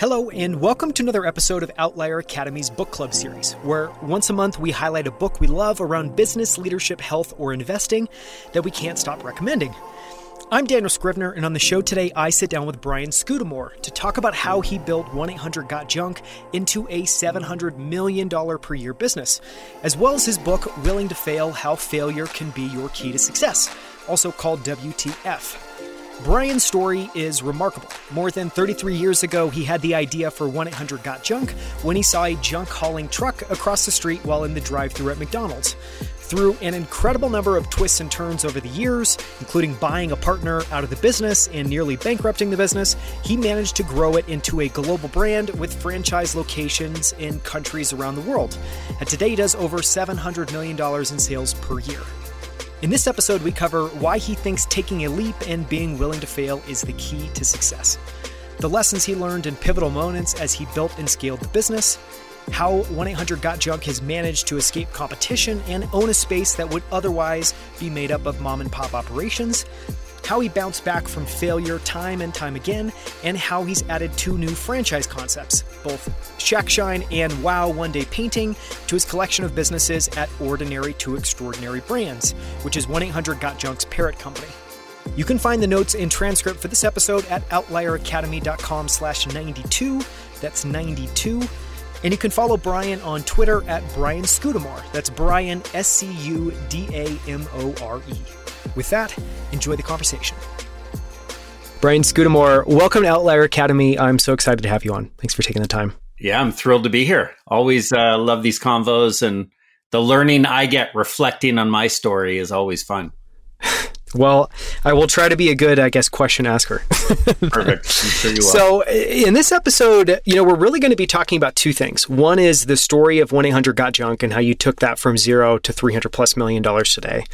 Hello, and welcome to another episode of Outlier Academy's book club series, where once a month we highlight a book we love around business, leadership, health, or investing that we can't stop recommending. I'm Daniel Scrivner, and on the show today, I sit down with Brian Scudamore to talk about how he built 1 800 Got Junk into a $700 million per year business, as well as his book, Willing to Fail How Failure Can Be Your Key to Success, also called WTF. Brian's story is remarkable. More than 33 years ago, he had the idea for 1 800 Got Junk when he saw a junk hauling truck across the street while in the drive thru at McDonald's. Through an incredible number of twists and turns over the years, including buying a partner out of the business and nearly bankrupting the business, he managed to grow it into a global brand with franchise locations in countries around the world. And today he does over $700 million in sales per year. In this episode, we cover why he thinks taking a leap and being willing to fail is the key to success, the lessons he learned in pivotal moments as he built and scaled the business, how 1 800 Got Junk has managed to escape competition and own a space that would otherwise be made up of mom and pop operations, how he bounced back from failure time and time again, and how he's added two new franchise concepts, both Shack Shine and Wow One Day Painting, to his collection of businesses at Ordinary to Extraordinary Brands, which is 1 800 Got Junk's parent company. You can find the notes and transcript for this episode at outlieracademy.com slash 92. That's 92. And you can follow Brian on Twitter at Brian Scudamore. That's Brian, S C U D A M O R E. With that, enjoy the conversation. Brian Scudamore, welcome to Outlier Academy. I'm so excited to have you on. Thanks for taking the time. Yeah, I'm thrilled to be here. Always uh, love these convos, and the learning I get reflecting on my story is always fun. Well, I will try to be a good, I guess, question asker. Perfect. Sure so, in this episode, you know, we're really going to be talking about two things. One is the story of 1 800 Got Junk and how you took that from zero to 300 plus million dollars today.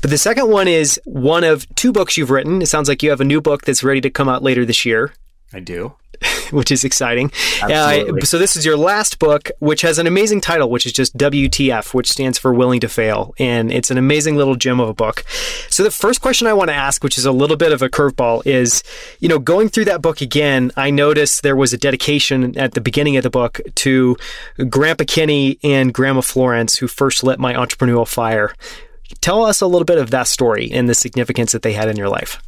But the second one is one of two books you've written. It sounds like you have a new book that's ready to come out later this year. I do. which is exciting. Uh, so this is your last book, which has an amazing title, which is just WTF, which stands for Willing to Fail, and it's an amazing little gem of a book. So the first question I want to ask, which is a little bit of a curveball, is you know going through that book again, I noticed there was a dedication at the beginning of the book to Grandpa Kenny and Grandma Florence, who first lit my entrepreneurial fire. Tell us a little bit of that story and the significance that they had in your life.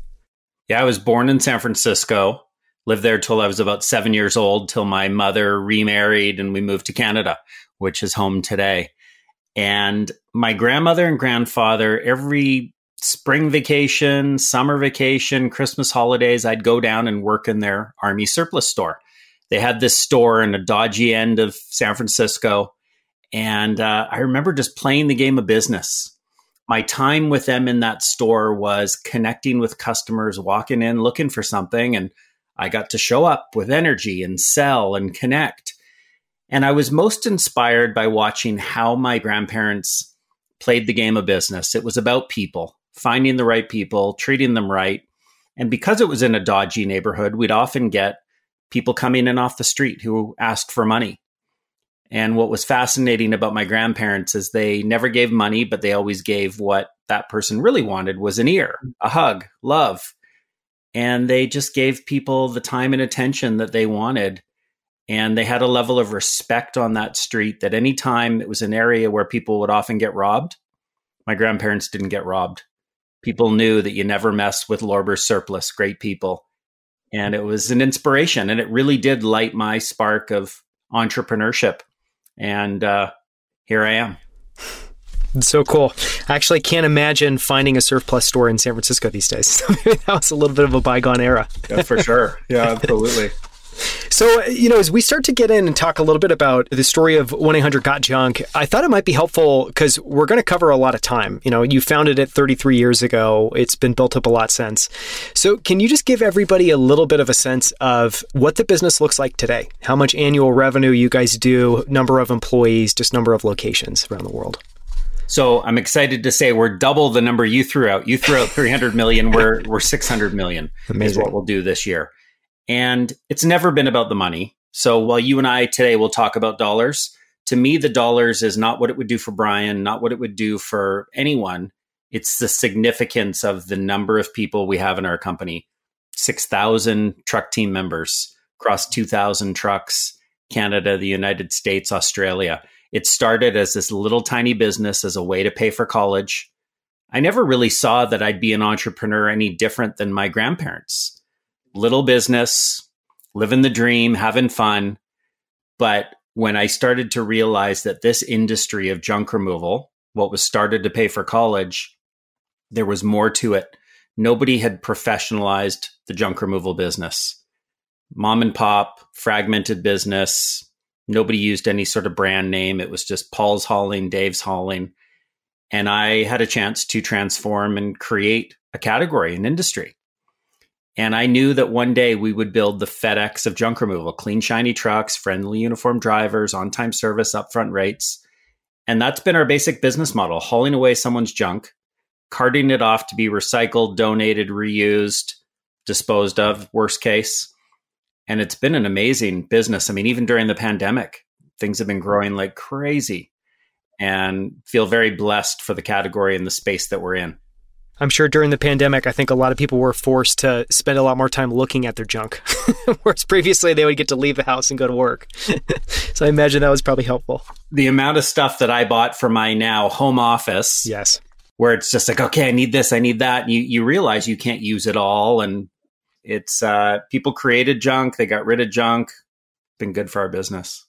Yeah, I was born in San Francisco lived there till I was about seven years old, till my mother remarried and we moved to Canada, which is home today. And my grandmother and grandfather, every spring vacation, summer vacation, Christmas holidays, I'd go down and work in their army surplus store. They had this store in a dodgy end of San Francisco. And uh, I remember just playing the game of business. My time with them in that store was connecting with customers, walking in, looking for something, and I got to show up with energy and sell and connect. And I was most inspired by watching how my grandparents played the game of business. It was about people, finding the right people, treating them right. And because it was in a dodgy neighborhood, we'd often get people coming in off the street who asked for money. And what was fascinating about my grandparents is they never gave money, but they always gave what that person really wanted was an ear, a hug, love, and they just gave people the time and attention that they wanted. And they had a level of respect on that street that anytime it was an area where people would often get robbed my grandparents didn't get robbed. People knew that you never mess with lorber's surplus great people. And it was an inspiration and it really did light my spark of entrepreneurship. And uh, here i am so cool. I actually can't imagine finding a Surf Plus store in San Francisco these days. that was a little bit of a bygone era. yeah, for sure. Yeah, absolutely. So, uh, you know, as we start to get in and talk a little bit about the story of 1 800 Got Junk, I thought it might be helpful because we're going to cover a lot of time. You know, you founded it 33 years ago, it's been built up a lot since. So, can you just give everybody a little bit of a sense of what the business looks like today? How much annual revenue you guys do, number of employees, just number of locations around the world? So I'm excited to say we're double the number you threw out. You threw out 300 million. We're we're 600 million Amazing. is what we'll do this year. And it's never been about the money. So while you and I today will talk about dollars, to me the dollars is not what it would do for Brian, not what it would do for anyone. It's the significance of the number of people we have in our company. 6,000 truck team members, across 2,000 trucks, Canada, the United States, Australia. It started as this little tiny business as a way to pay for college. I never really saw that I'd be an entrepreneur any different than my grandparents. Little business, living the dream, having fun. But when I started to realize that this industry of junk removal, what was started to pay for college, there was more to it. Nobody had professionalized the junk removal business. Mom and pop, fragmented business. Nobody used any sort of brand name. It was just Paul's hauling, Dave's hauling. And I had a chance to transform and create a category, an industry. And I knew that one day we would build the FedEx of junk removal clean, shiny trucks, friendly uniform drivers, on time service, upfront rates. And that's been our basic business model hauling away someone's junk, carting it off to be recycled, donated, reused, disposed of, worst case. And it's been an amazing business. I mean, even during the pandemic, things have been growing like crazy and feel very blessed for the category and the space that we're in. I'm sure during the pandemic, I think a lot of people were forced to spend a lot more time looking at their junk, whereas previously they would get to leave the house and go to work. so I imagine that was probably helpful. The amount of stuff that I bought for my now home office. Yes. Where it's just like, okay, I need this, I need that. And you, you realize you can't use it all. And it's uh, people created junk, they got rid of junk. Been good for our business.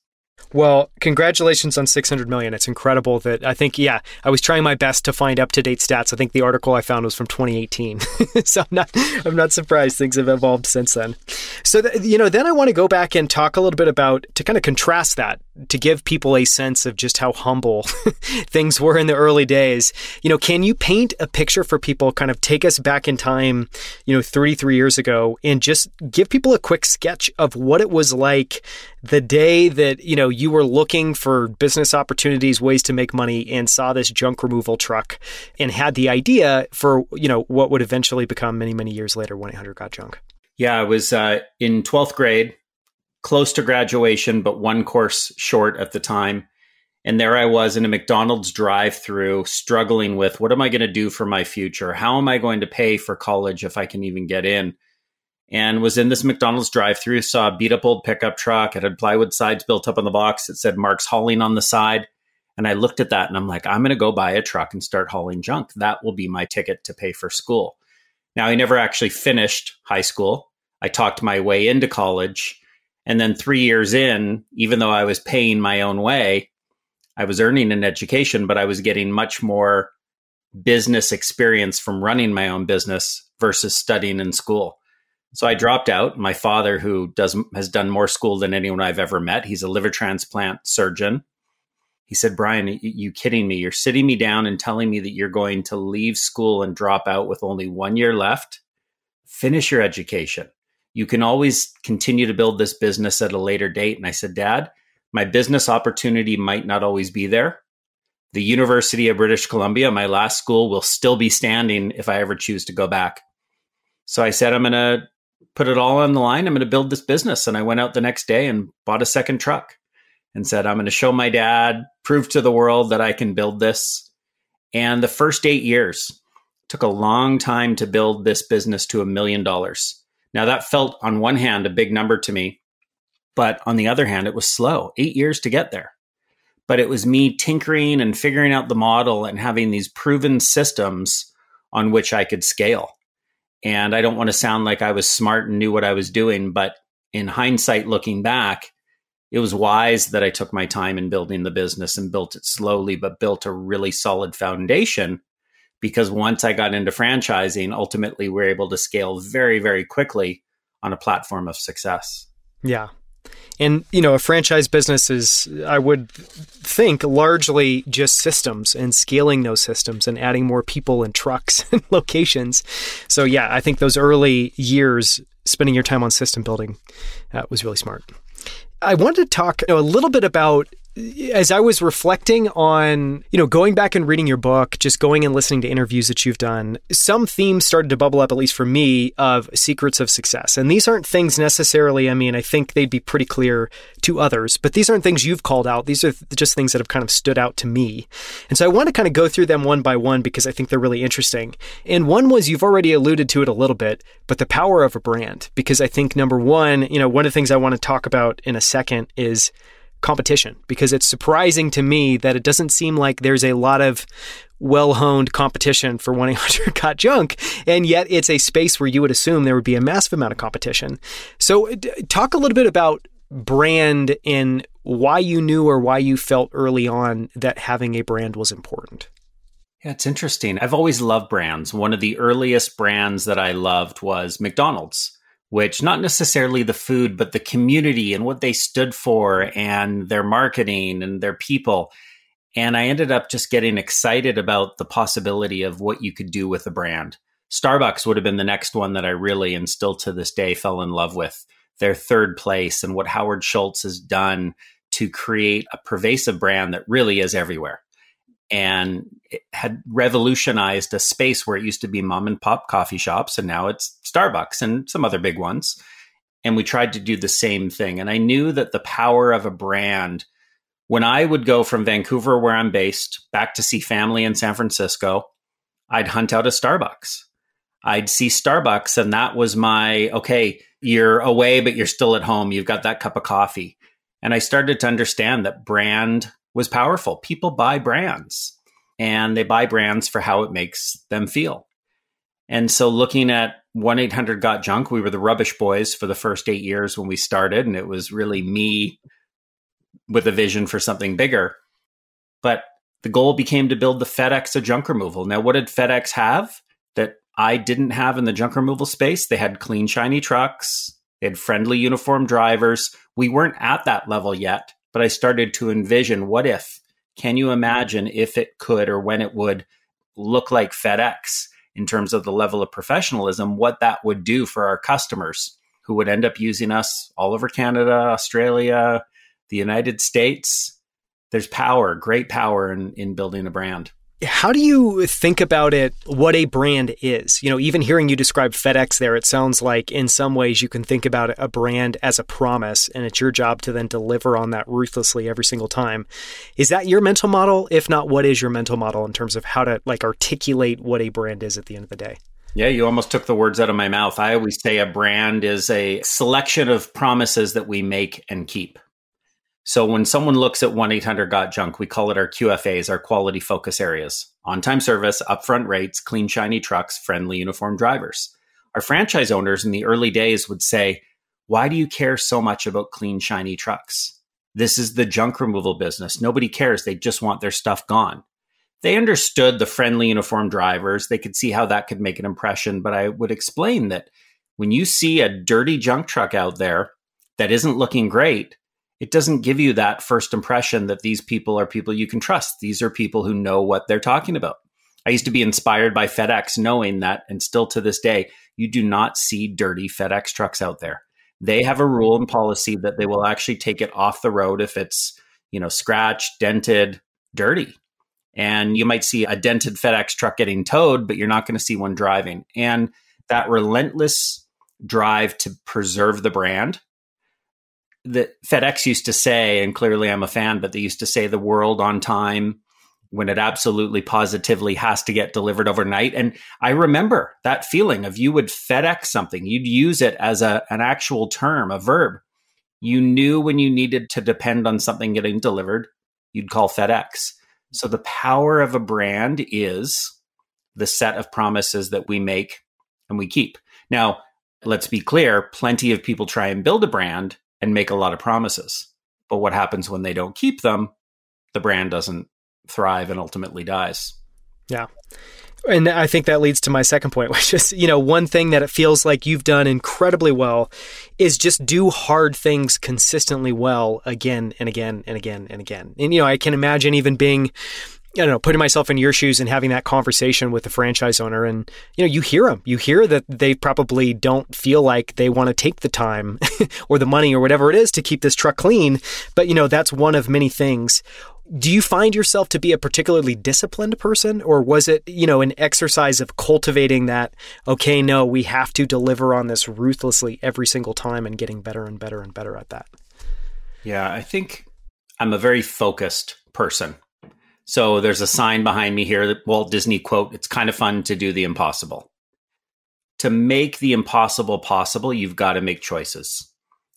Well, congratulations on 600 million. It's incredible that I think, yeah, I was trying my best to find up to date stats. I think the article I found was from 2018. so I'm not, I'm not surprised things have evolved since then. So, th- you know, then I want to go back and talk a little bit about, to kind of contrast that, to give people a sense of just how humble things were in the early days. You know, can you paint a picture for people, kind of take us back in time, you know, 33 years ago, and just give people a quick sketch of what it was like the day that, you know, you were looking for business opportunities, ways to make money, and saw this junk removal truck and had the idea for, you know, what would eventually become many, many years later 1 800 Got Junk? Yeah, I was uh, in 12th grade, close to graduation, but one course short at the time. And there I was in a McDonald's drive through, struggling with what am I going to do for my future? How am I going to pay for college if I can even get in? And was in this McDonald's drive through, saw a beat up old pickup truck. It had plywood sides built up on the box. It said Mark's hauling on the side. And I looked at that and I'm like, I'm going to go buy a truck and start hauling junk. That will be my ticket to pay for school. Now, I never actually finished high school. I talked my way into college. And then three years in, even though I was paying my own way, I was earning an education, but I was getting much more business experience from running my own business versus studying in school. So I dropped out. My father, who does has done more school than anyone I've ever met, he's a liver transplant surgeon. He said, "Brian, you kidding me? You're sitting me down and telling me that you're going to leave school and drop out with only one year left. Finish your education. You can always continue to build this business at a later date." And I said, "Dad, my business opportunity might not always be there. The University of British Columbia, my last school, will still be standing if I ever choose to go back." So I said, I'm going to put it all on the line. I'm going to build this business. And I went out the next day and bought a second truck and said, I'm going to show my dad, prove to the world that I can build this. And the first eight years took a long time to build this business to a million dollars. Now, that felt on one hand a big number to me, but on the other hand, it was slow eight years to get there. But it was me tinkering and figuring out the model and having these proven systems on which I could scale. And I don't want to sound like I was smart and knew what I was doing, but in hindsight, looking back, it was wise that I took my time in building the business and built it slowly, but built a really solid foundation. Because once I got into franchising, ultimately we're able to scale very, very quickly on a platform of success. Yeah. And, you know, a franchise business is, I would think, largely just systems and scaling those systems and adding more people and trucks and locations. So, yeah, I think those early years spending your time on system building uh, was really smart. I wanted to talk you know, a little bit about as I was reflecting on, you know, going back and reading your book, just going and listening to interviews that you've done, some themes started to bubble up, at least for me, of secrets of success. And these aren't things necessarily, I mean, I think they'd be pretty clear to others, but these aren't things you've called out. These are just things that have kind of stood out to me. And so I want to kind of go through them one by one because I think they're really interesting. And one was you've already alluded to it a little bit, but the power of a brand. Because I think number one, you know, one of the things I want to talk about in a second is competition because it's surprising to me that it doesn't seem like there's a lot of well honed competition for 1 800 Got Junk, and yet it's a space where you would assume there would be a massive amount of competition. So, uh, talk a little bit about brand and why you knew or why you felt early on that having a brand was important. Yeah, it's interesting. I've always loved brands. One of the earliest brands that I loved was McDonald's which not necessarily the food, but the community and what they stood for and their marketing and their people. And I ended up just getting excited about the possibility of what you could do with a brand. Starbucks would have been the next one that I really and still to this day fell in love with. Their third place and what Howard Schultz has done to create a pervasive brand that really is everywhere and it had revolutionized a space where it used to be mom and pop coffee shops and now it's Starbucks and some other big ones. And we tried to do the same thing. And I knew that the power of a brand, when I would go from Vancouver, where I'm based, back to see family in San Francisco, I'd hunt out a Starbucks. I'd see Starbucks, and that was my okay, you're away, but you're still at home. You've got that cup of coffee. And I started to understand that brand was powerful. People buy brands and they buy brands for how it makes them feel. And so looking at 1 800 Got Junk, we were the rubbish boys for the first eight years when we started. And it was really me with a vision for something bigger. But the goal became to build the FedEx of junk removal. Now, what did FedEx have that I didn't have in the junk removal space? They had clean, shiny trucks, they had friendly uniform drivers. We weren't at that level yet but I started to envision what if? Can you imagine if it could or when it would look like FedEx in terms of the level of professionalism, what that would do for our customers who would end up using us all over Canada, Australia, the United States? There's power, great power in, in building a brand. How do you think about it, what a brand is? You know, even hearing you describe FedEx there, it sounds like in some ways you can think about a brand as a promise, and it's your job to then deliver on that ruthlessly every single time. Is that your mental model? If not, what is your mental model in terms of how to like articulate what a brand is at the end of the day? Yeah, you almost took the words out of my mouth. I always say a brand is a selection of promises that we make and keep. So when someone looks at 1 800 Got Junk, we call it our QFAs, our quality focus areas on time service, upfront rates, clean, shiny trucks, friendly uniform drivers. Our franchise owners in the early days would say, Why do you care so much about clean, shiny trucks? This is the junk removal business. Nobody cares. They just want their stuff gone. They understood the friendly uniform drivers. They could see how that could make an impression. But I would explain that when you see a dirty junk truck out there that isn't looking great, it doesn't give you that first impression that these people are people you can trust. These are people who know what they're talking about. I used to be inspired by FedEx, knowing that, and still to this day, you do not see dirty FedEx trucks out there. They have a rule and policy that they will actually take it off the road if it's, you know, scratched, dented, dirty. And you might see a dented FedEx truck getting towed, but you're not going to see one driving. And that relentless drive to preserve the brand that FedEx used to say, and clearly I'm a fan, but they used to say the world on time when it absolutely positively has to get delivered overnight. And I remember that feeling of you would FedEx something, you'd use it as a, an actual term, a verb. You knew when you needed to depend on something getting delivered, you'd call FedEx. So the power of a brand is the set of promises that we make and we keep. Now, let's be clear plenty of people try and build a brand and make a lot of promises. But what happens when they don't keep them? The brand doesn't thrive and ultimately dies. Yeah. And I think that leads to my second point, which is, you know, one thing that it feels like you've done incredibly well is just do hard things consistently well again and again and again and again. And, you know, I can imagine even being I don't know, putting myself in your shoes and having that conversation with the franchise owner, and you know, you hear them. You hear that they probably don't feel like they want to take the time or the money or whatever it is to keep this truck clean. But you know, that's one of many things. Do you find yourself to be a particularly disciplined person, or was it, you know, an exercise of cultivating that? Okay, no, we have to deliver on this ruthlessly every single time, and getting better and better and better at that. Yeah, I think I'm a very focused person. So there's a sign behind me here that Walt Disney quote, it's kind of fun to do the impossible. To make the impossible possible, you've got to make choices.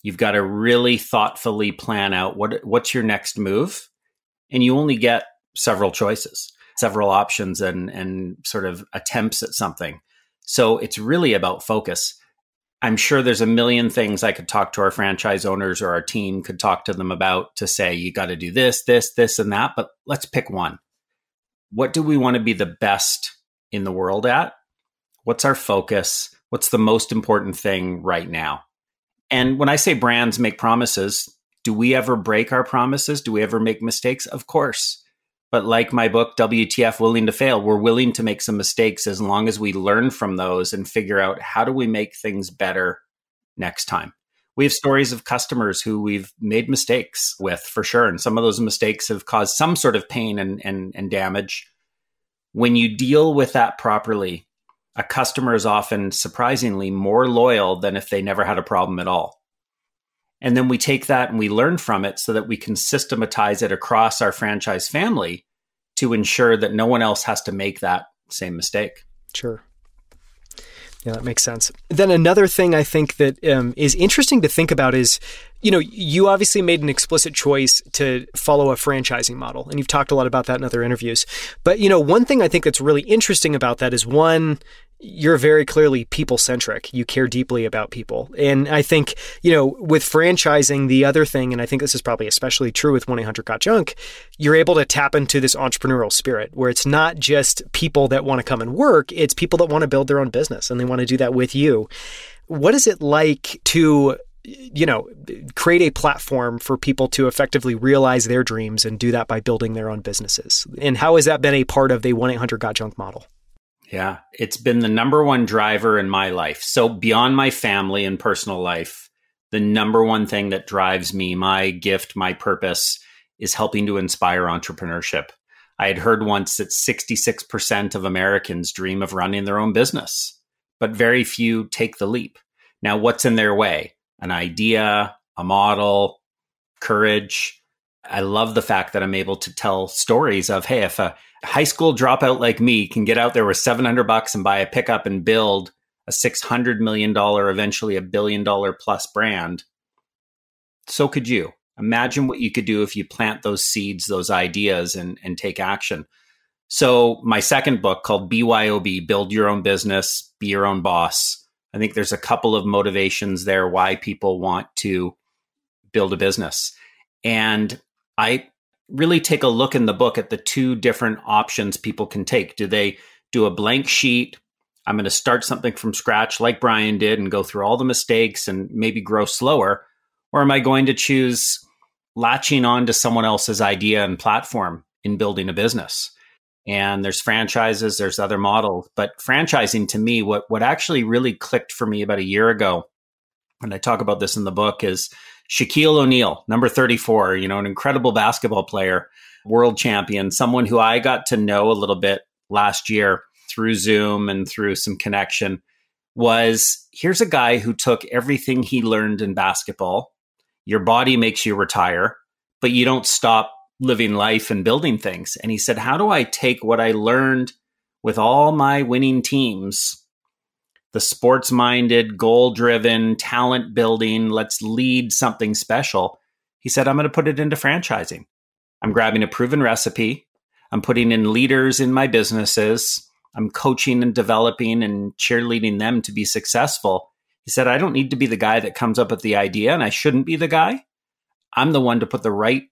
You've got to really thoughtfully plan out what what's your next move. And you only get several choices, several options and and sort of attempts at something. So it's really about focus. I'm sure there's a million things I could talk to our franchise owners or our team could talk to them about to say, you got to do this, this, this, and that. But let's pick one. What do we want to be the best in the world at? What's our focus? What's the most important thing right now? And when I say brands make promises, do we ever break our promises? Do we ever make mistakes? Of course. But like my book, WTF Willing to Fail, we're willing to make some mistakes as long as we learn from those and figure out how do we make things better next time. We have stories of customers who we've made mistakes with for sure. And some of those mistakes have caused some sort of pain and, and, and damage. When you deal with that properly, a customer is often surprisingly more loyal than if they never had a problem at all. And then we take that and we learn from it so that we can systematize it across our franchise family to ensure that no one else has to make that same mistake. Sure. Yeah, that makes sense. Then another thing I think that um, is interesting to think about is, you know, you obviously made an explicit choice to follow a franchising model, and you've talked a lot about that in other interviews. But you know, one thing I think that's really interesting about that is one, you're very clearly people centric. You care deeply about people. And I think, you know, with franchising, the other thing, and I think this is probably especially true with 1 800 Got Junk, you're able to tap into this entrepreneurial spirit where it's not just people that want to come and work, it's people that want to build their own business and they want to do that with you. What is it like to you know, create a platform for people to effectively realize their dreams and do that by building their own businesses. And how has that been a part of the 1 800 Got Junk model? Yeah, it's been the number one driver in my life. So, beyond my family and personal life, the number one thing that drives me, my gift, my purpose, is helping to inspire entrepreneurship. I had heard once that 66% of Americans dream of running their own business, but very few take the leap. Now, what's in their way? An idea, a model, courage. I love the fact that I'm able to tell stories of, hey, if a high school dropout like me can get out there with 700 bucks and buy a pickup and build a 600 million dollar eventually a billion dollar plus brand so could you imagine what you could do if you plant those seeds those ideas and and take action so my second book called BYOB build your own business be your own boss i think there's a couple of motivations there why people want to build a business and i really take a look in the book at the two different options people can take. Do they do a blank sheet? I'm going to start something from scratch like Brian did and go through all the mistakes and maybe grow slower. Or am I going to choose latching on to someone else's idea and platform in building a business? And there's franchises, there's other models, but franchising to me, what what actually really clicked for me about a year ago, and I talk about this in the book, is Shaquille O'Neal, number 34, you know, an incredible basketball player, world champion, someone who I got to know a little bit last year through Zoom and through some connection was here's a guy who took everything he learned in basketball. Your body makes you retire, but you don't stop living life and building things. And he said, How do I take what I learned with all my winning teams the sports minded, goal driven, talent building, let's lead something special. He said, I'm going to put it into franchising. I'm grabbing a proven recipe. I'm putting in leaders in my businesses. I'm coaching and developing and cheerleading them to be successful. He said, I don't need to be the guy that comes up with the idea, and I shouldn't be the guy. I'm the one to put the right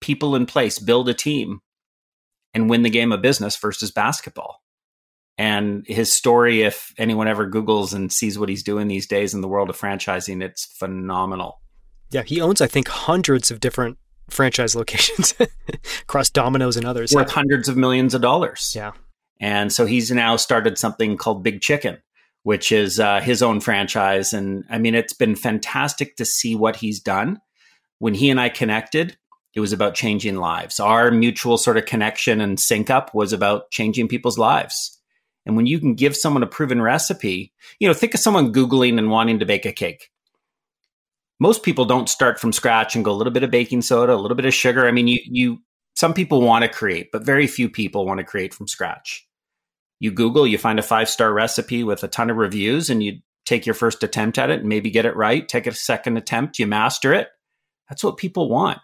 people in place, build a team, and win the game of business versus basketball. And his story, if anyone ever Googles and sees what he's doing these days in the world of franchising, it's phenomenal. Yeah, he owns, I think, hundreds of different franchise locations across Domino's and others. Worth hundreds of millions of dollars. Yeah. And so he's now started something called Big Chicken, which is uh, his own franchise. And I mean, it's been fantastic to see what he's done. When he and I connected, it was about changing lives. Our mutual sort of connection and sync up was about changing people's lives. And when you can give someone a proven recipe, you know, think of someone Googling and wanting to bake a cake. Most people don't start from scratch and go a little bit of baking soda, a little bit of sugar. I mean, you, you, some people want to create, but very few people want to create from scratch you Google, you find a five star recipe with a ton of reviews, and you take your first attempt at it and maybe get it right. Take a second attempt, you master it. That's what people want.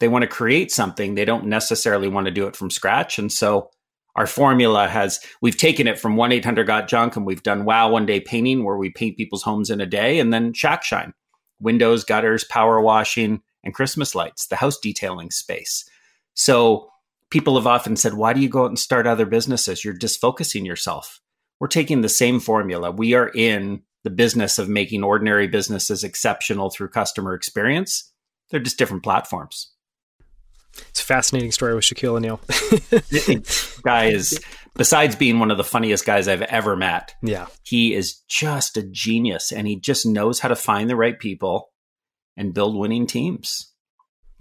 They want to create something. They don't necessarily want to do it from scratch. And so our formula has, we've taken it from 1 800 Got Junk and we've done Wow One Day Painting, where we paint people's homes in a day, and then Shack Shine, windows, gutters, power washing, and Christmas lights, the house detailing space. So people have often said, why do you go out and start other businesses? You're disfocusing yourself. We're taking the same formula. We are in the business of making ordinary businesses exceptional through customer experience. They're just different platforms. It's a fascinating story with Shaquille O'Neal. guy is, besides being one of the funniest guys I've ever met, yeah, he is just a genius, and he just knows how to find the right people and build winning teams.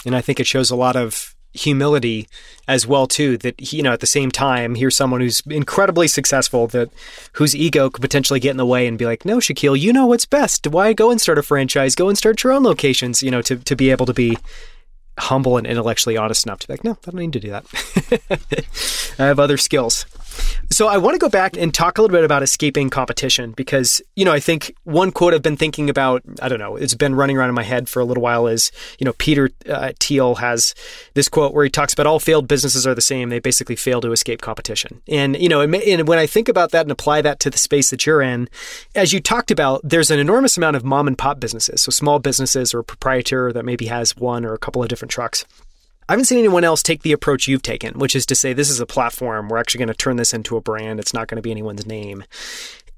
And I think it shows a lot of humility as well too that you know at the same time here's someone who's incredibly successful that whose ego could potentially get in the way and be like no Shaquille you know what's best why go and start a franchise go and start your own locations you know to, to be able to be humble and intellectually honest enough to be like no I don't need to do that. I have other skills so I want to go back and talk a little bit about escaping competition because, you know, I think one quote I've been thinking about, I don't know, it's been running around in my head for a little while is, you know, Peter uh, Thiel has this quote where he talks about all failed businesses are the same. They basically fail to escape competition. And, you know, and when I think about that and apply that to the space that you're in, as you talked about, there's an enormous amount of mom and pop businesses. So small businesses or a proprietor that maybe has one or a couple of different trucks. I haven't seen anyone else take the approach you've taken, which is to say, this is a platform. We're actually going to turn this into a brand. It's not going to be anyone's name.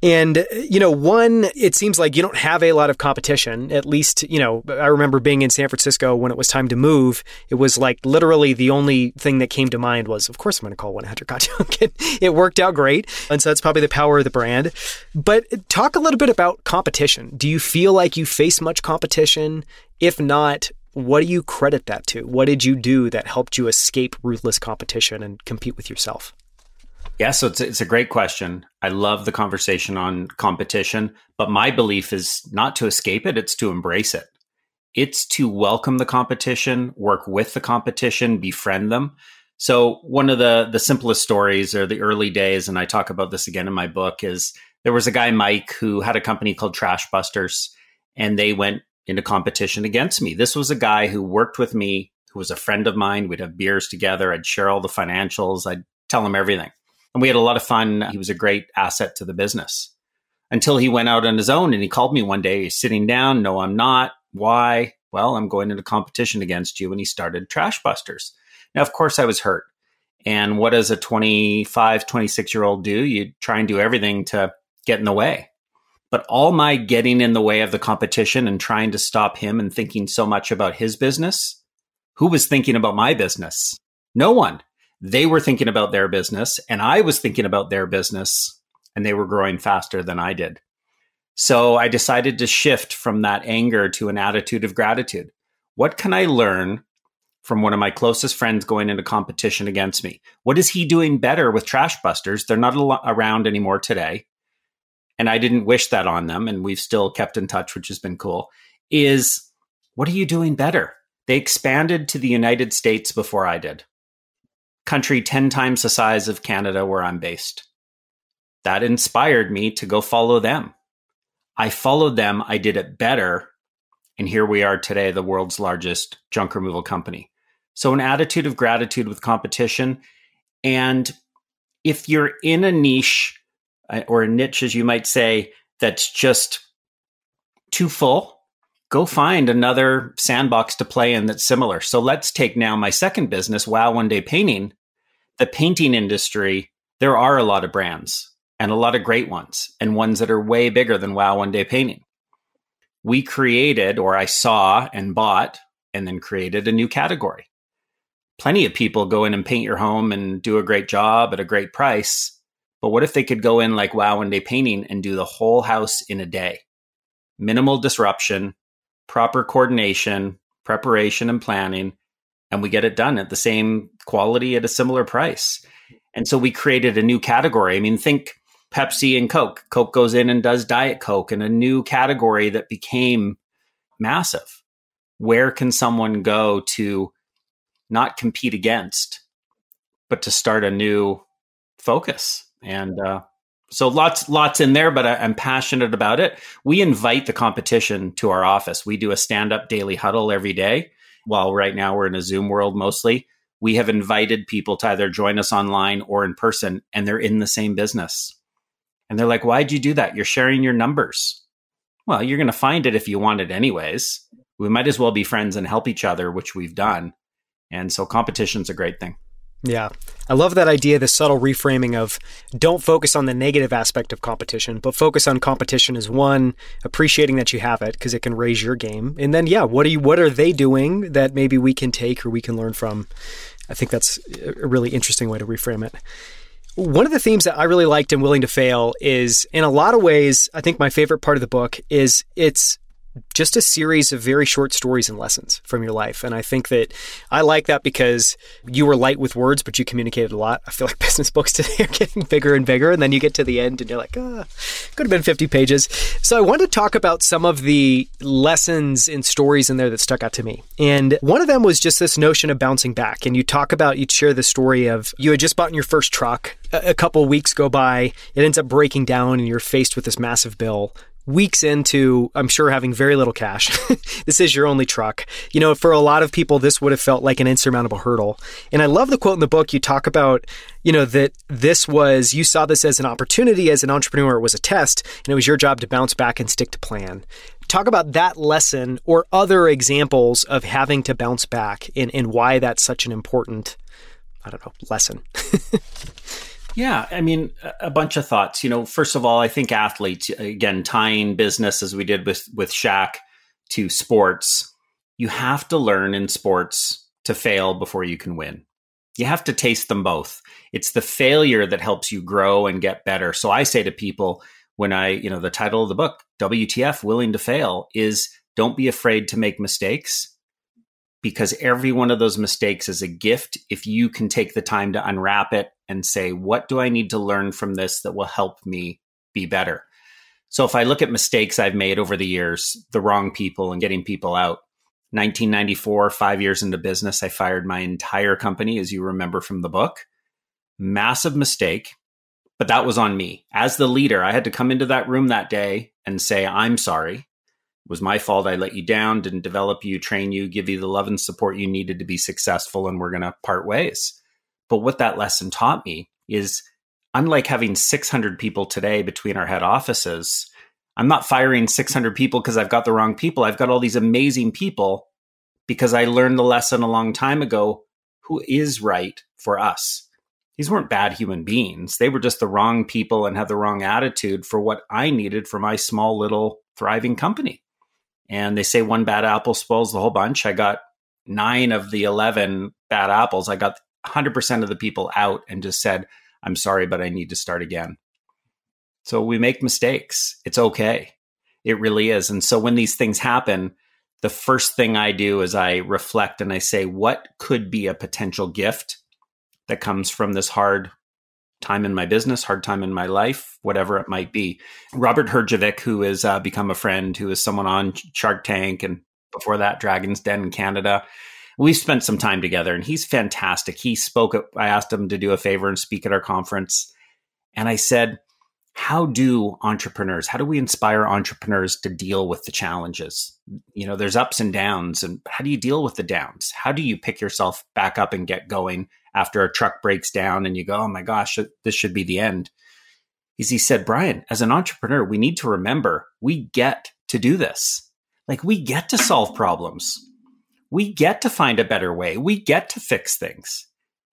And, you know, one, it seems like you don't have a lot of competition. At least, you know, I remember being in San Francisco when it was time to move. It was like literally the only thing that came to mind was, of course, I'm going to call 100 Got Junk. it worked out great. And so that's probably the power of the brand. But talk a little bit about competition. Do you feel like you face much competition? If not, what do you credit that to? What did you do that helped you escape ruthless competition and compete with yourself? Yeah, so it's, it's a great question. I love the conversation on competition, but my belief is not to escape it, it's to embrace it. It's to welcome the competition, work with the competition, befriend them. So one of the the simplest stories are the early days, and I talk about this again in my book, is there was a guy, Mike, who had a company called Trash Busters, and they went into competition against me. This was a guy who worked with me, who was a friend of mine. We'd have beers together. I'd share all the financials. I'd tell him everything. And we had a lot of fun. He was a great asset to the business until he went out on his own and he called me one day. He's sitting down. No, I'm not. Why? Well, I'm going into competition against you. And he started Trash Busters. Now, of course, I was hurt. And what does a 25, 26 year old do? You try and do everything to get in the way. But all my getting in the way of the competition and trying to stop him and thinking so much about his business, who was thinking about my business? No one. They were thinking about their business, and I was thinking about their business, and they were growing faster than I did. So I decided to shift from that anger to an attitude of gratitude. What can I learn from one of my closest friends going into competition against me? What is he doing better with Trash Busters? They're not around anymore today and I didn't wish that on them, and we've still kept in touch, which has been cool, is what are you doing better? They expanded to the United States before I did. Country 10 times the size of Canada, where I'm based. That inspired me to go follow them. I followed them, I did it better, and here we are today, the world's largest junk removal company. So, an attitude of gratitude with competition. And if you're in a niche or a niche, as you might say, that's just too full, go find another sandbox to play in that's similar. So let's take now my second business, Wow One Day Painting. The painting industry, there are a lot of brands and a lot of great ones, and ones that are way bigger than Wow One Day Painting. We created, or I saw and bought and then created a new category. Plenty of people go in and paint your home and do a great job at a great price. But what if they could go in like Wow One Day Painting and do the whole house in a day? Minimal disruption, proper coordination, preparation, and planning, and we get it done at the same quality at a similar price. And so we created a new category. I mean, think Pepsi and Coke. Coke goes in and does Diet Coke and a new category that became massive. Where can someone go to not compete against, but to start a new focus? And uh, so lots, lots in there, but I, I'm passionate about it. We invite the competition to our office. We do a stand up daily huddle every day. While right now we're in a Zoom world mostly, we have invited people to either join us online or in person, and they're in the same business. And they're like, why'd you do that? You're sharing your numbers. Well, you're going to find it if you want it anyways. We might as well be friends and help each other, which we've done. And so competition's a great thing. Yeah. I love that idea, the subtle reframing of don't focus on the negative aspect of competition, but focus on competition as one, appreciating that you have it because it can raise your game. And then yeah, what are you what are they doing that maybe we can take or we can learn from? I think that's a really interesting way to reframe it. One of the themes that I really liked in Willing to Fail is, in a lot of ways, I think my favorite part of the book is it's just a series of very short stories and lessons from your life. And I think that I like that because you were light with words, but you communicated a lot. I feel like business books today are getting bigger and bigger. And then you get to the end and you're like, ah, could have been 50 pages. So I want to talk about some of the lessons and stories in there that stuck out to me. And one of them was just this notion of bouncing back. And you talk about, you'd share the story of you had just bought your first truck. A couple weeks go by, it ends up breaking down, and you're faced with this massive bill weeks into, I'm sure, having very little cash. this is your only truck. You know, for a lot of people, this would have felt like an insurmountable hurdle. And I love the quote in the book. You talk about, you know, that this was, you saw this as an opportunity as an entrepreneur. It was a test, and it was your job to bounce back and stick to plan. Talk about that lesson or other examples of having to bounce back and, and why that's such an important, I don't know, lesson. Yeah, I mean, a bunch of thoughts. You know, first of all, I think athletes again tying business as we did with with Shaq to sports. You have to learn in sports to fail before you can win. You have to taste them both. It's the failure that helps you grow and get better. So I say to people when I, you know, the title of the book, WTF, willing to fail, is don't be afraid to make mistakes because every one of those mistakes is a gift if you can take the time to unwrap it and say, what do I need to learn from this that will help me be better? So if I look at mistakes I've made over the years, the wrong people and getting people out, 1994, five years into business, I fired my entire company, as you remember from the book. Massive mistake, but that was on me. As the leader, I had to come into that room that day and say, I'm sorry was my fault. I let you down, didn't develop you, train you, give you the love and support you needed to be successful, and we're going to part ways. But what that lesson taught me is unlike having 600 people today between our head offices, I'm not firing 600 people because I've got the wrong people. I've got all these amazing people because I learned the lesson a long time ago who is right for us. These weren't bad human beings. They were just the wrong people and had the wrong attitude for what I needed for my small little thriving company. And they say one bad apple spoils the whole bunch. I got nine of the 11 bad apples. I got 100% of the people out and just said, I'm sorry, but I need to start again. So we make mistakes. It's okay. It really is. And so when these things happen, the first thing I do is I reflect and I say, what could be a potential gift that comes from this hard time in my business, hard time in my life, whatever it might be. Robert Herjavec, who has uh, become a friend, who is someone on Shark Tank and before that, Dragon's Den in Canada. We've spent some time together and he's fantastic. He spoke, at, I asked him to do a favor and speak at our conference. And I said, how do entrepreneurs, how do we inspire entrepreneurs to deal with the challenges? You know, there's ups and downs. And how do you deal with the downs? How do you pick yourself back up and get going after a truck breaks down and you go, oh my gosh, this should be the end. Is he said, Brian, as an entrepreneur, we need to remember we get to do this. Like we get to solve problems. We get to find a better way. We get to fix things.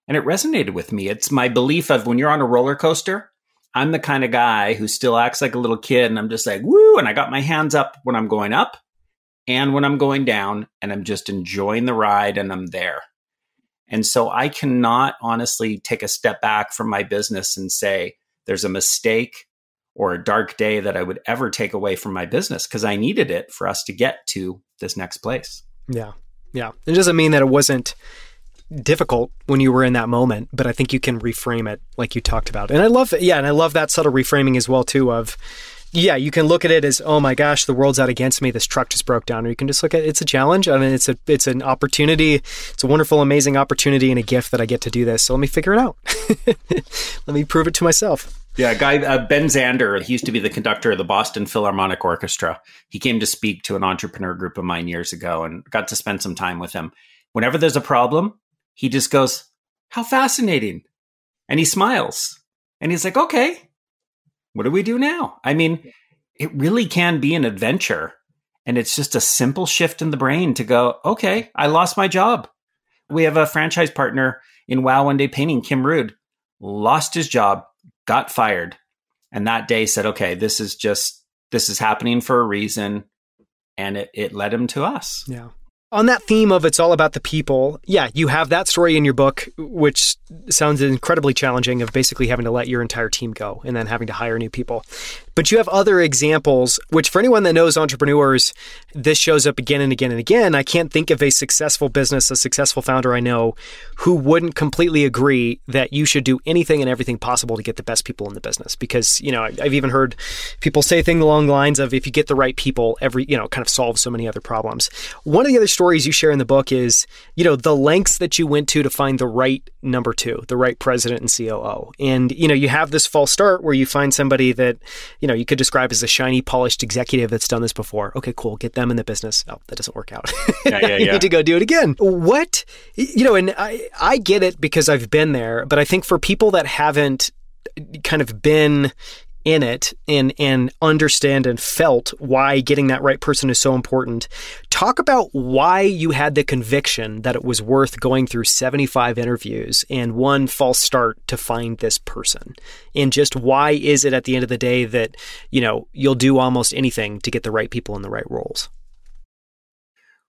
And it resonated with me. It's my belief of when you're on a roller coaster, I'm the kind of guy who still acts like a little kid and I'm just like, woo, and I got my hands up when I'm going up. and when I'm going down and I'm just enjoying the ride and I'm there. And so I cannot honestly take a step back from my business and say there's a mistake or a dark day that I would ever take away from my business because I needed it for us to get to this next place. Yeah. Yeah. It doesn't mean that it wasn't difficult when you were in that moment, but I think you can reframe it like you talked about. And I love yeah, and I love that subtle reframing as well too of yeah, you can look at it as, oh my gosh, the world's out against me. This truck just broke down. Or you can just look at it's a challenge. I mean, it's a it's an opportunity. It's a wonderful, amazing opportunity and a gift that I get to do this. So let me figure it out. let me prove it to myself. Yeah, guy uh, Ben Zander. He used to be the conductor of the Boston Philharmonic Orchestra. He came to speak to an entrepreneur group of mine years ago, and got to spend some time with him. Whenever there's a problem, he just goes, "How fascinating," and he smiles, and he's like, "Okay, what do we do now? I mean, it really can be an adventure. And it's just a simple shift in the brain to go, okay, I lost my job. We have a franchise partner in Wow One Day Painting, Kim Rude, lost his job, got fired. And that day said, okay, this is just, this is happening for a reason. And it, it led him to us. Yeah on that theme of it's all about the people, yeah, you have that story in your book, which sounds incredibly challenging of basically having to let your entire team go and then having to hire new people. But you have other examples, which for anyone that knows entrepreneurs, this shows up again and again and again. I can't think of a successful business, a successful founder I know who wouldn't completely agree that you should do anything and everything possible to get the best people in the business. Because, you know, I've even heard people say things along the lines of if you get the right people, every, you know, kind of solves so many other problems. One of the other stories you share in the book is, you know, the lengths that you went to to find the right number two, the right president and COO. And, you know, you have this false start where you find somebody that, you you know, you could describe as a shiny, polished executive that's done this before. Okay, cool. Get them in the business. Oh, that doesn't work out. Yeah, yeah, yeah. you need to go do it again. What, you know, and I, I get it because I've been there, but I think for people that haven't kind of been in it and and understand and felt why getting that right person is so important. Talk about why you had the conviction that it was worth going through 75 interviews and one false start to find this person. And just why is it at the end of the day that, you know, you'll do almost anything to get the right people in the right roles?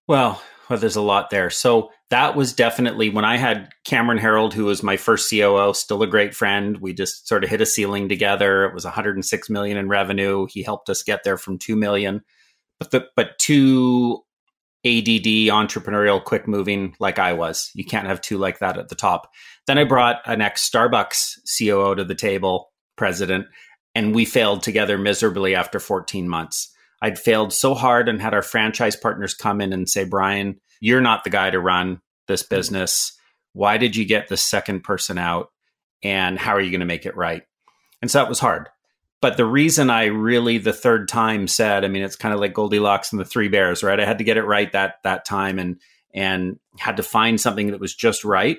Well, well, there's a lot there. So that was definitely when I had Cameron Herold, who was my first COO, still a great friend. We just sort of hit a ceiling together. It was 106 million in revenue. He helped us get there from 2 million. But the, but two ADD entrepreneurial quick moving like I was. You can't have two like that at the top. Then I brought an ex Starbucks COO to the table, president, and we failed together miserably after 14 months. I'd failed so hard and had our franchise partners come in and say, Brian, you're not the guy to run this mm-hmm. business. Why did you get the second person out? And how are you going to make it right? And so that was hard. But the reason I really the third time said, I mean, it's kind of like Goldilocks and the Three Bears, right? I had to get it right that that time and and had to find something that was just right.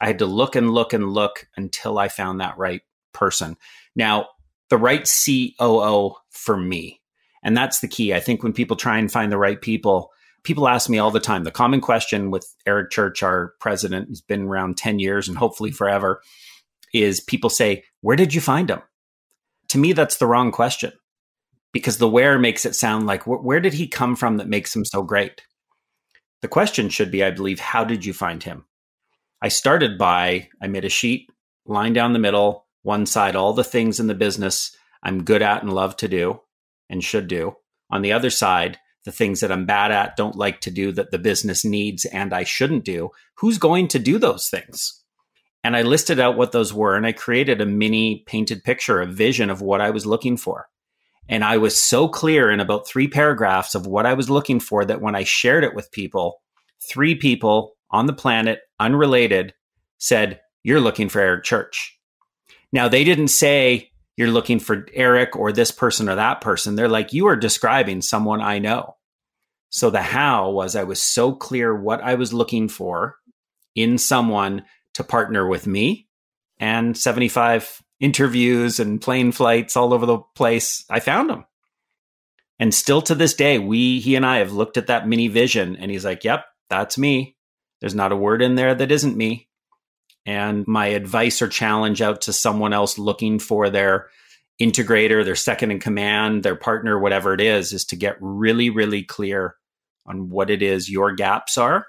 I had to look and look and look until I found that right person. Now, the right COO for me, and that's the key. I think when people try and find the right people, people ask me all the time the common question with Erik Church, our president, who's been around 10 years and hopefully mm-hmm. forever, is people say, Where did you find him? To me, that's the wrong question because the where makes it sound like where did he come from that makes him so great? The question should be, I believe, how did you find him? I started by I made a sheet, line down the middle, one side, all the things in the business I'm good at and love to do and should do. On the other side, the things that I'm bad at, don't like to do that the business needs and I shouldn't do. Who's going to do those things? And I listed out what those were and I created a mini painted picture, a vision of what I was looking for. And I was so clear in about three paragraphs of what I was looking for that when I shared it with people, three people on the planet, unrelated, said, You're looking for Erik Church. Now, they didn't say, you're looking for Erik or this person or that person. They're like, you are describing someone I know. So the how was I was so clear what I was looking for in someone to partner with me and 75 interviews and plane flights all over the place. I found him. And still to this day, we, he and I have looked at that mini vision and he's like, yep, that's me. There's not a word in there that isn't me. And my advice or challenge out to someone else looking for their integrator, their second in command, their partner, whatever it is, is to get really, really clear on what it is your gaps are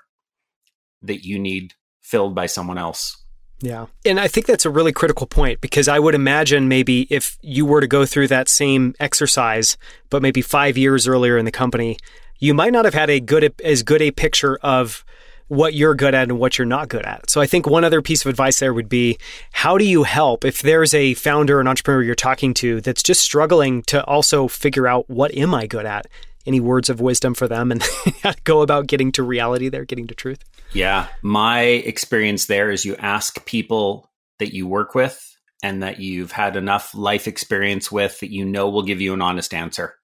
that you need filled by someone else. Yeah. And I think that's a really critical point because I would imagine maybe if you were to go through that same exercise, but maybe five years earlier in the company, you might not have had a good as good a picture of what you're good at and what you're not good at. So I think one other piece of advice there would be how do you help if there's a founder or an entrepreneur you're talking to that's just struggling to also figure out what am I good at? Any words of wisdom for them and go about getting to reality there, getting to truth? Yeah, my experience there is you ask people that you work with and that you've had enough life experience with that you know will give you an honest answer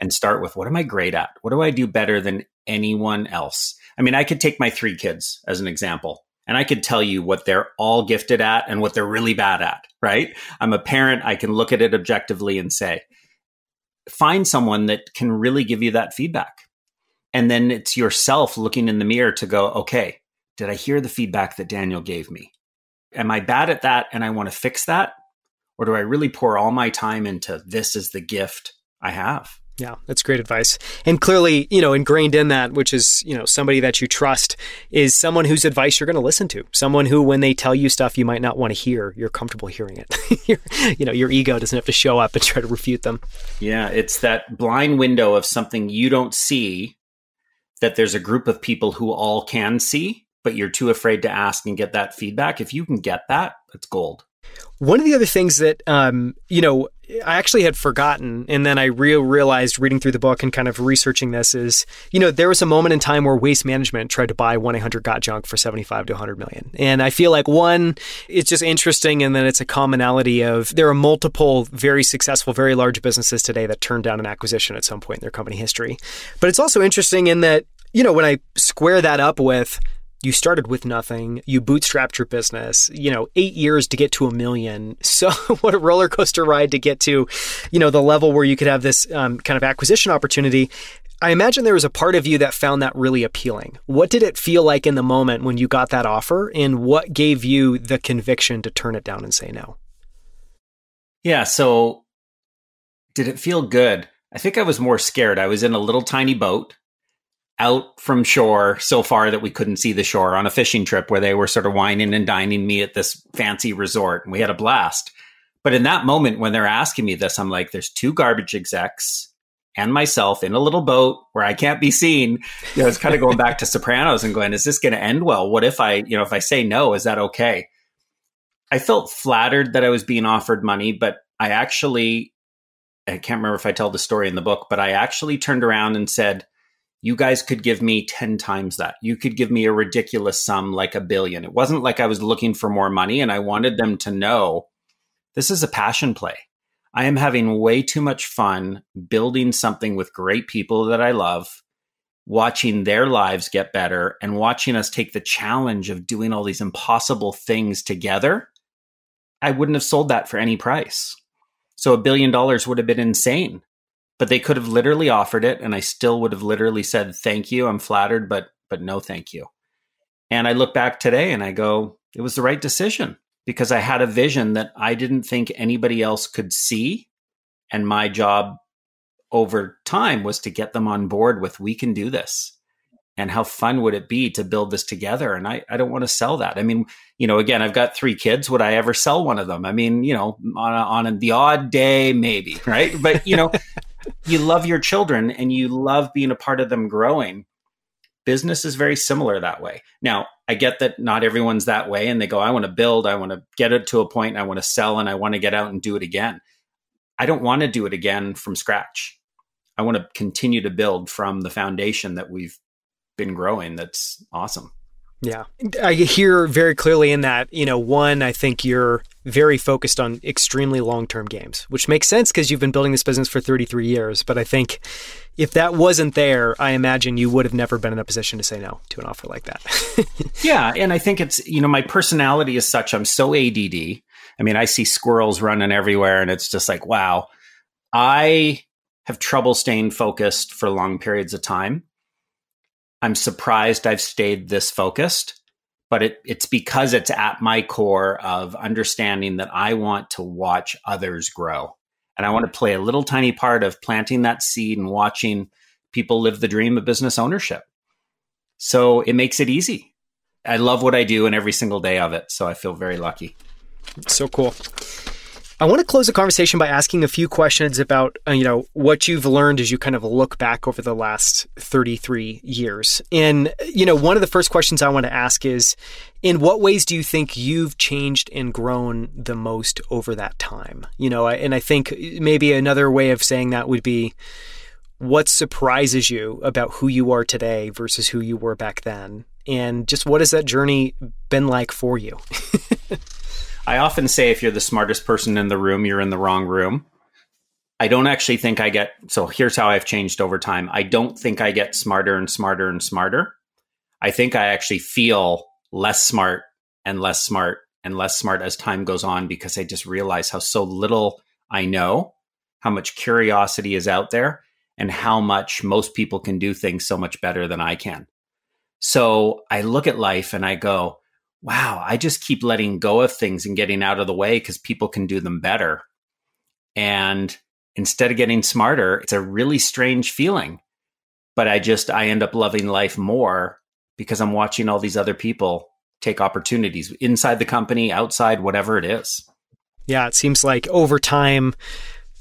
and start with what am I great at? What do I do better than anyone else? I mean, I could take my three kids as an example and I could tell you what they're all gifted at and what they're really bad at, right? I'm a parent. I can look at it objectively and say, find someone that can really give you that feedback. And then it's yourself looking in the mirror to go, okay, did I hear the feedback that Daniel gave me? Am I bad at that and I want to fix that? Or do I really pour all my time into this is the gift I have? Yeah, that's great advice. And clearly, you know, ingrained in that, which is, you know, somebody that you trust is someone whose advice you're going to listen to. Someone who, when they tell you stuff you might not want to hear, you're comfortable hearing it. you know, your ego doesn't have to show up and try to refute them. Yeah, it's that blind window of something you don't see that there's a group of people who all can see, but you're too afraid to ask and get that feedback. If you can get that, it's gold. One of the other things that, um, you know, I actually had forgotten, and then I re- realized reading through the book and kind of researching this is, you know, there was a moment in time where Waste Management tried to buy 1 800 Got Junk for 75 to 100 million. And I feel like one, it's just interesting, and then it's a commonality of there are multiple very successful, very large businesses today that turned down an acquisition at some point in their company history. But it's also interesting in that, you know, when I square that up with you started with nothing. You bootstrapped your business, you know, eight years to get to a million. So what a roller coaster ride to get to, you know, the level where you could have this um, kind of acquisition opportunity. I imagine there was a part of you that found that really appealing. What did it feel like in the moment when you got that offer and what gave you the conviction to turn it down and say no? Yeah. So did it feel good? I think I was more scared. I was in a little tiny boat out from shore so far that we couldn't see the shore on a fishing trip where they were sort of wining and dining me at this fancy resort and we had a blast. But in that moment when they're asking me this, I'm like, there's two garbage execs and myself in a little boat where I can't be seen. You know, it's kind of going back to Sopranos and going, is this going to end well? What if I, you know, if I say no, is that okay? I felt flattered that I was being offered money, but I actually, I can't remember if I tell the story in the book, but I actually turned around and said, you guys could give me 10 times that. You could give me a ridiculous sum like a billion. It wasn't like I was looking for more money and I wanted them to know this is a passion play. I am having way too much fun building something with great people that I love, watching their lives get better and watching us take the challenge of doing all these impossible things together. I wouldn't have sold that for any price. So a billion dollars would have been insane but they could have literally offered it and I still would have literally said thank you I'm flattered but but no thank you. And I look back today and I go it was the right decision because I had a vision that I didn't think anybody else could see and my job over time was to get them on board with we can do this. And how fun would it be to build this together? And i, I don't want to sell that. I mean you know again i've got three kids. Would i ever sell one of them? I mean you know on, a, on a, the odd day maybe right? But you know you love your children and you love being a part of them growing. Business is very similar that way. Now, I get that not everyone's that way and they go, I want to build, I want to get it to a point, I want to sell, and I want to get out and do it again. I don't want to do it again from scratch. I want to continue to build from the foundation that we've been growing. That's awesome. Yeah. I hear very clearly in that, you know, one, I think you're very focused on extremely long term games, which makes sense because you've been building this business for 33 years. But I think if that wasn't there, I imagine you would have never been in a position to say no to an offer like that. yeah. And I think it's, you know, my personality is such, I'm so ADD. I mean, I see squirrels running everywhere and it's just like, wow. I have trouble staying focused for long periods of time. I'm surprised I've stayed this focused, but it, it's because it's at my core of understanding that I want to watch others grow. And I want to play a little tiny part of planting that seed and watching people live the dream of business ownership. So it makes it easy. I love what I do and every single day of it. So I feel very lucky. So cool. I want to close the conversation by asking a few questions about, uh, you know, what you've learned as you kind of look back over the last 33 years. And, you know, one of the first questions I want to ask is in what ways do you think you've changed and grown the most over that time? You know, and I think maybe another way of saying that would be what surprises you about who you are today versus who you were back then? And just what has that journey been like for you? I often say if you're the smartest person in the room, you're in the wrong room. I don't actually think I get so here's how I've changed over time. I don't think I get smarter and smarter and smarter. I think I actually feel less smart and less smart and less smart as time goes on because I just realize how so little I know, how much curiosity is out there, and how much most people can do things so much better than I can. So I look at life and I go, wow, I just keep letting go of things and getting out of the way because people can do them better. And instead of getting smarter, it's a really strange feeling. But I just, I end up loving life more because I'm watching all these other people take opportunities inside the company, outside, whatever it is. Yeah, it seems like over time,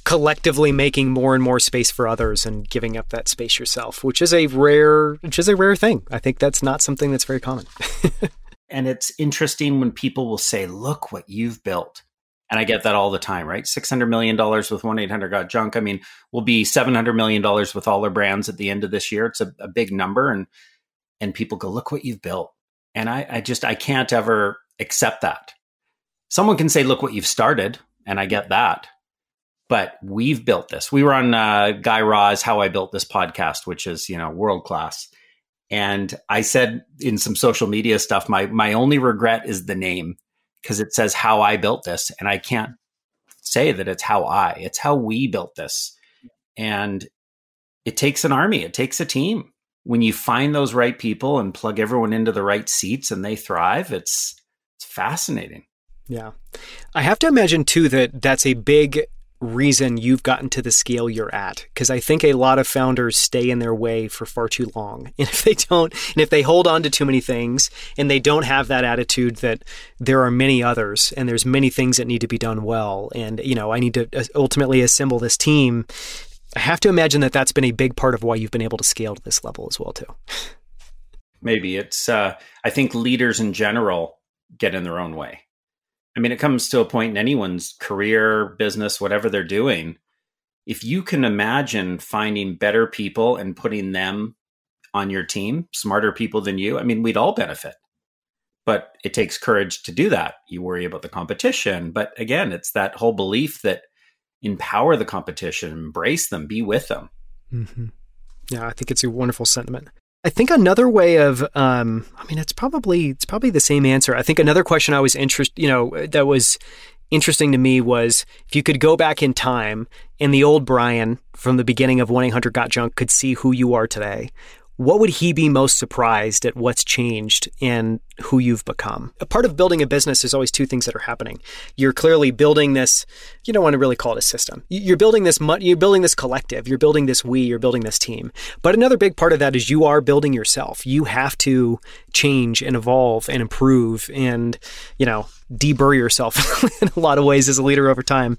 collectively making more and more space for others and giving up that space yourself, which is a rare, which is a rare thing. I think that's not something that's very common. and it's interesting when people will say, "Look what you've built." And I get that all the time, right? $600 million with 1 800 Got Junk. I mean, we'll be $700 million with all our brands at the end of this year. It's a, a, big number. And, and people go, look what you've built. And I, I just, I can't ever accept that. Someone can say, look what you've started. And I get that. But we've built this. We were on uh, Guy Raz, How I Built This podcast, which is, you know, world class. And I said in some social media stuff, my my only regret is the name because it says how I built this, and I can't say that it's how I. It's how we built this, and it takes an army. It takes a team. When you find those right people and plug everyone into the right seats and they thrive, it's it's fascinating. Yeah. I have to imagine too that that's a big reason you've gotten to the scale you're at because i think a lot of founders stay in their way for far too long. And if they don't and if they hold on to too many things and they don't have that attitude that there are many others and there's many things that need to be done well and you know i need to uh, ultimately assemble this team i have to imagine that that's been a big part of why you've been able to scale to this level as well too. Maybe. It's uh, i think leaders in general get in their own way I mean, it comes to a point in anyone's career, business, whatever they're doing. If you can imagine finding better people and putting them on your team, smarter people than you, I mean, we'd all benefit. But it takes courage to do that. You worry about the competition. But again, it's that whole belief that empower the competition, embrace them, be with them. Mm-hmm. Yeah, I think it's a wonderful sentiment. I think another way of, um, I mean, it's probably it's probably the same answer. I think another question I was interested, you know, that was interesting to me was if you could go back in time and the old Brian from the beginning of 1 800 Got Junk could see who you are today, what would he be most surprised at what's changed and who you've become? A part of building a business is always two things that are happening. You're clearly building this, you don't want to really call it a system. You're building this you're building this collective, you're building this we, you're building this team. But another big part of that is you are building yourself. You have to change and evolve and improve and, you know, deburr yourself in a lot of ways as a leader over time.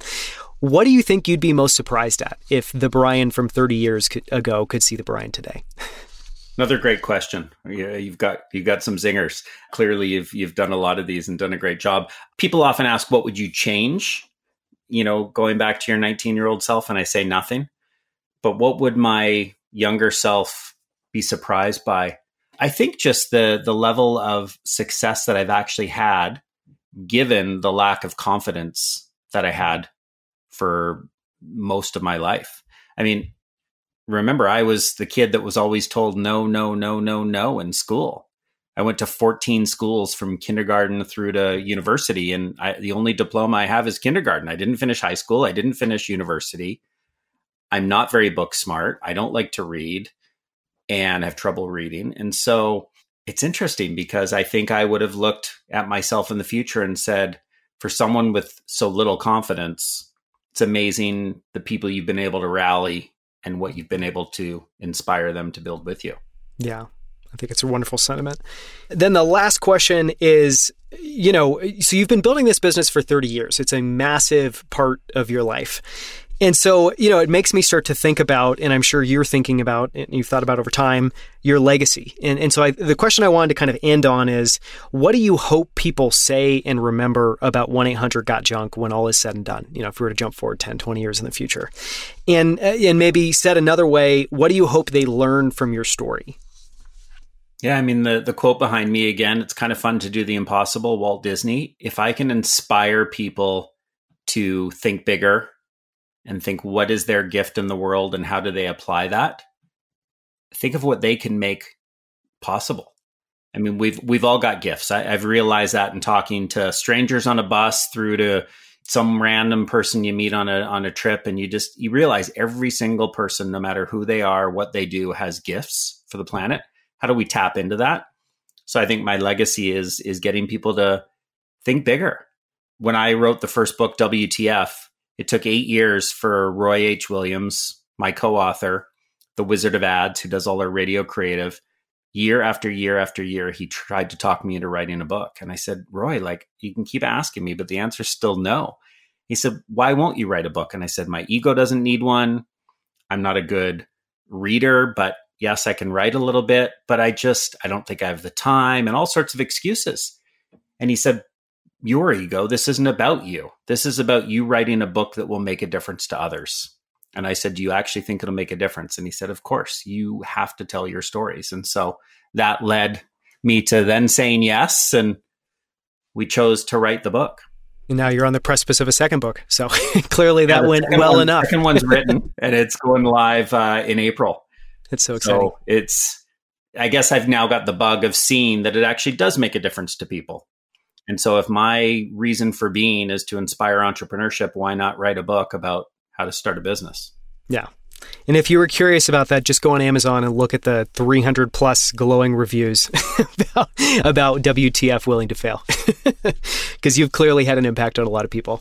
What do you think you'd be most surprised at if the Brian from 30 years ago could see the Brian today? Another great question. Yeah, you've got you've got some zingers. Clearly, you've you've done a lot of these and done a great job. People often ask, "What would you change?" You know, going back to your 19 year old self, and I say nothing. But what would my younger self be surprised by? I think just the the level of success that I've actually had, given the lack of confidence that I had for most of my life. I mean, remember, I was the kid that was always told no, no, no, no, no in school. I went to 14 schools from kindergarten through to university, and I, the only diploma I have is kindergarten. I didn't finish high school. I didn't finish university. I'm not very book smart. I don't like to read and have trouble reading. And so it's interesting because I think I would have looked at myself in the future and said, for someone with so little confidence, it's amazing the people you've been able to rally and what you've been able to inspire them to build with you. Yeah. I think it's a wonderful sentiment. Then the last question is you know, so you've been building this business for 30 years. It's a massive part of your life. And so, you know, it makes me start to think about, and I'm sure you're thinking about, and you've thought about over time, your legacy. And, and so I, the question I wanted to kind of end on is what do you hope people say and remember about 1 800 Got Junk when all is said and done? You know, if we were to jump forward 10, 20 years in the future. And, uh, and maybe said another way, what do you hope they learn from your story? Yeah, I mean the the quote behind me again, it's kind of fun to do the impossible, Walt Disney. If I can inspire people to think bigger and think what is their gift in the world and how do they apply that? Think of what they can make possible. I mean, we've we've all got gifts. I, have realized that in talking to strangers on a bus, through to some random person you meet on a on a trip, and you just you realize every single person, no matter who they are, what they do, has gifts for the planet. How do we tap into that? So I think my legacy is is getting people to think bigger. When I wrote the first book, WTF, it took eight years for Roy H. Williams, my co author, the Wizard of Ads, who does all our radio creative. Year after year after year, he tried to talk me into writing a book. And I said, Roy, like, you can keep asking me, but the answer's still no. He said, Why won't you write a book? And I said, My ego doesn't need one. I'm not a good reader, but yes, I can write a little bit, but I just, I don't think I have the time and all sorts of excuses. And he said, your ego. This isn't about you. This is about you writing a book that will make a difference to others. And I said, Do you actually think it'll make a difference? And he said, Of course, you have to tell your stories. And so that led me to then saying yes. And we chose to write the book. And now you're on the precipice of a second book. So clearly that yeah, went well one, enough. The second one's written and it's going live uh, in April. It's so exciting. So it's, I guess I've now got the bug of seeing that it actually does make a difference to people. And so, if my reason for being is to inspire entrepreneurship, why not write a book about how to start a business? Yeah. And if you were curious about that, just go on Amazon and look at the 300 plus glowing reviews about, about WTF willing to fail. Because you've clearly had an impact on a lot of people.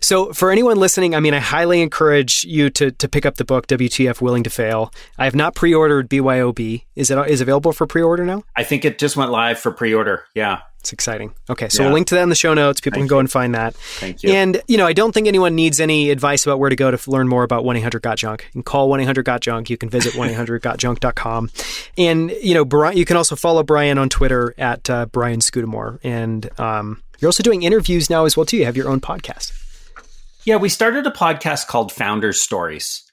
So, for anyone listening, I mean, I highly encourage you to, to pick up the book, WTF Willing to Fail. I have not pre ordered BYOB. Is it is available for pre order now? I think it just went live for pre order. Yeah. It's exciting. Okay, so yeah. we'll link to that in the show notes. People Thank can go you. and find that. Thank you. And, you know, I don't think anyone needs any advice about where to go to learn more about 1 800 Got Junk. You can call 1 800 Got Junk. You can visit 1 800 GotJunk.com. And, you know, Brian, you can also follow Brian on Twitter at uh, Brian Scudamore. And um, you're also doing interviews now as well, too. You have your own podcast. Yeah, we started a podcast called Founders Stories.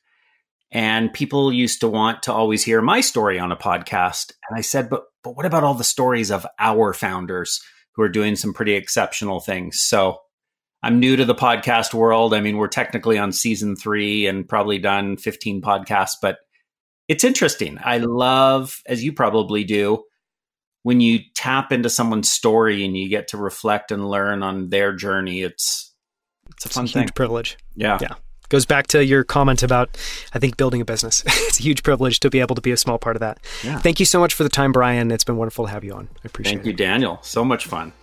And people used to want to always hear my story on a podcast. And I said, but but what about all the stories of our founders who are doing some pretty exceptional things? So I'm new to the podcast world. I mean, we're technically on season three and probably done 15 podcasts, but it's interesting. I love, as you probably do, when you tap into someone's story and you get to reflect and learn on their journey. It's it's a fun it's a huge thing. privilege. Yeah, yeah goes back to your comment about I think building a business. it's a huge privilege to be able to be a small part of that. Yeah. Thank you so much for the time, Brian. It's been wonderful to have you on. I appreciate Thank it. Thank you, Daniel. So much fun.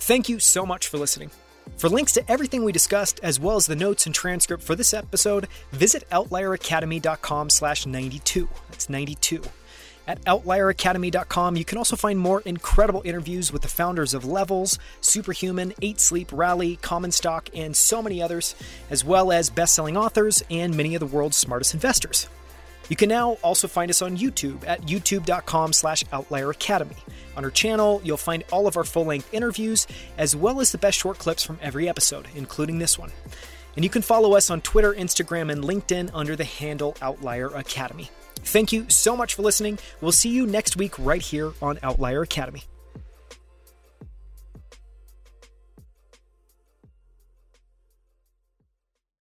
Thank you so much for listening. For links to everything we discussed, as well as the notes and transcript for this episode, visit outlieracademy.com slash 92. That's 92. At outlieracademy.com, you can also find more incredible interviews with the founders of Levels, Superhuman, 8 Sleep, Rally, Common Stock, and so many others, as well as best selling authors and many of the world's smartest investors. You can now also find us on YouTube at youtube.com slash outlieracademy. On our channel, you'll find all of our full-length interviews, as well as the best short clips from every episode, including this one. And you can follow us on Twitter, Instagram, and LinkedIn under the handle Outlier Academy. Thank you so much for listening. We'll see you next week right here on Outlier Academy.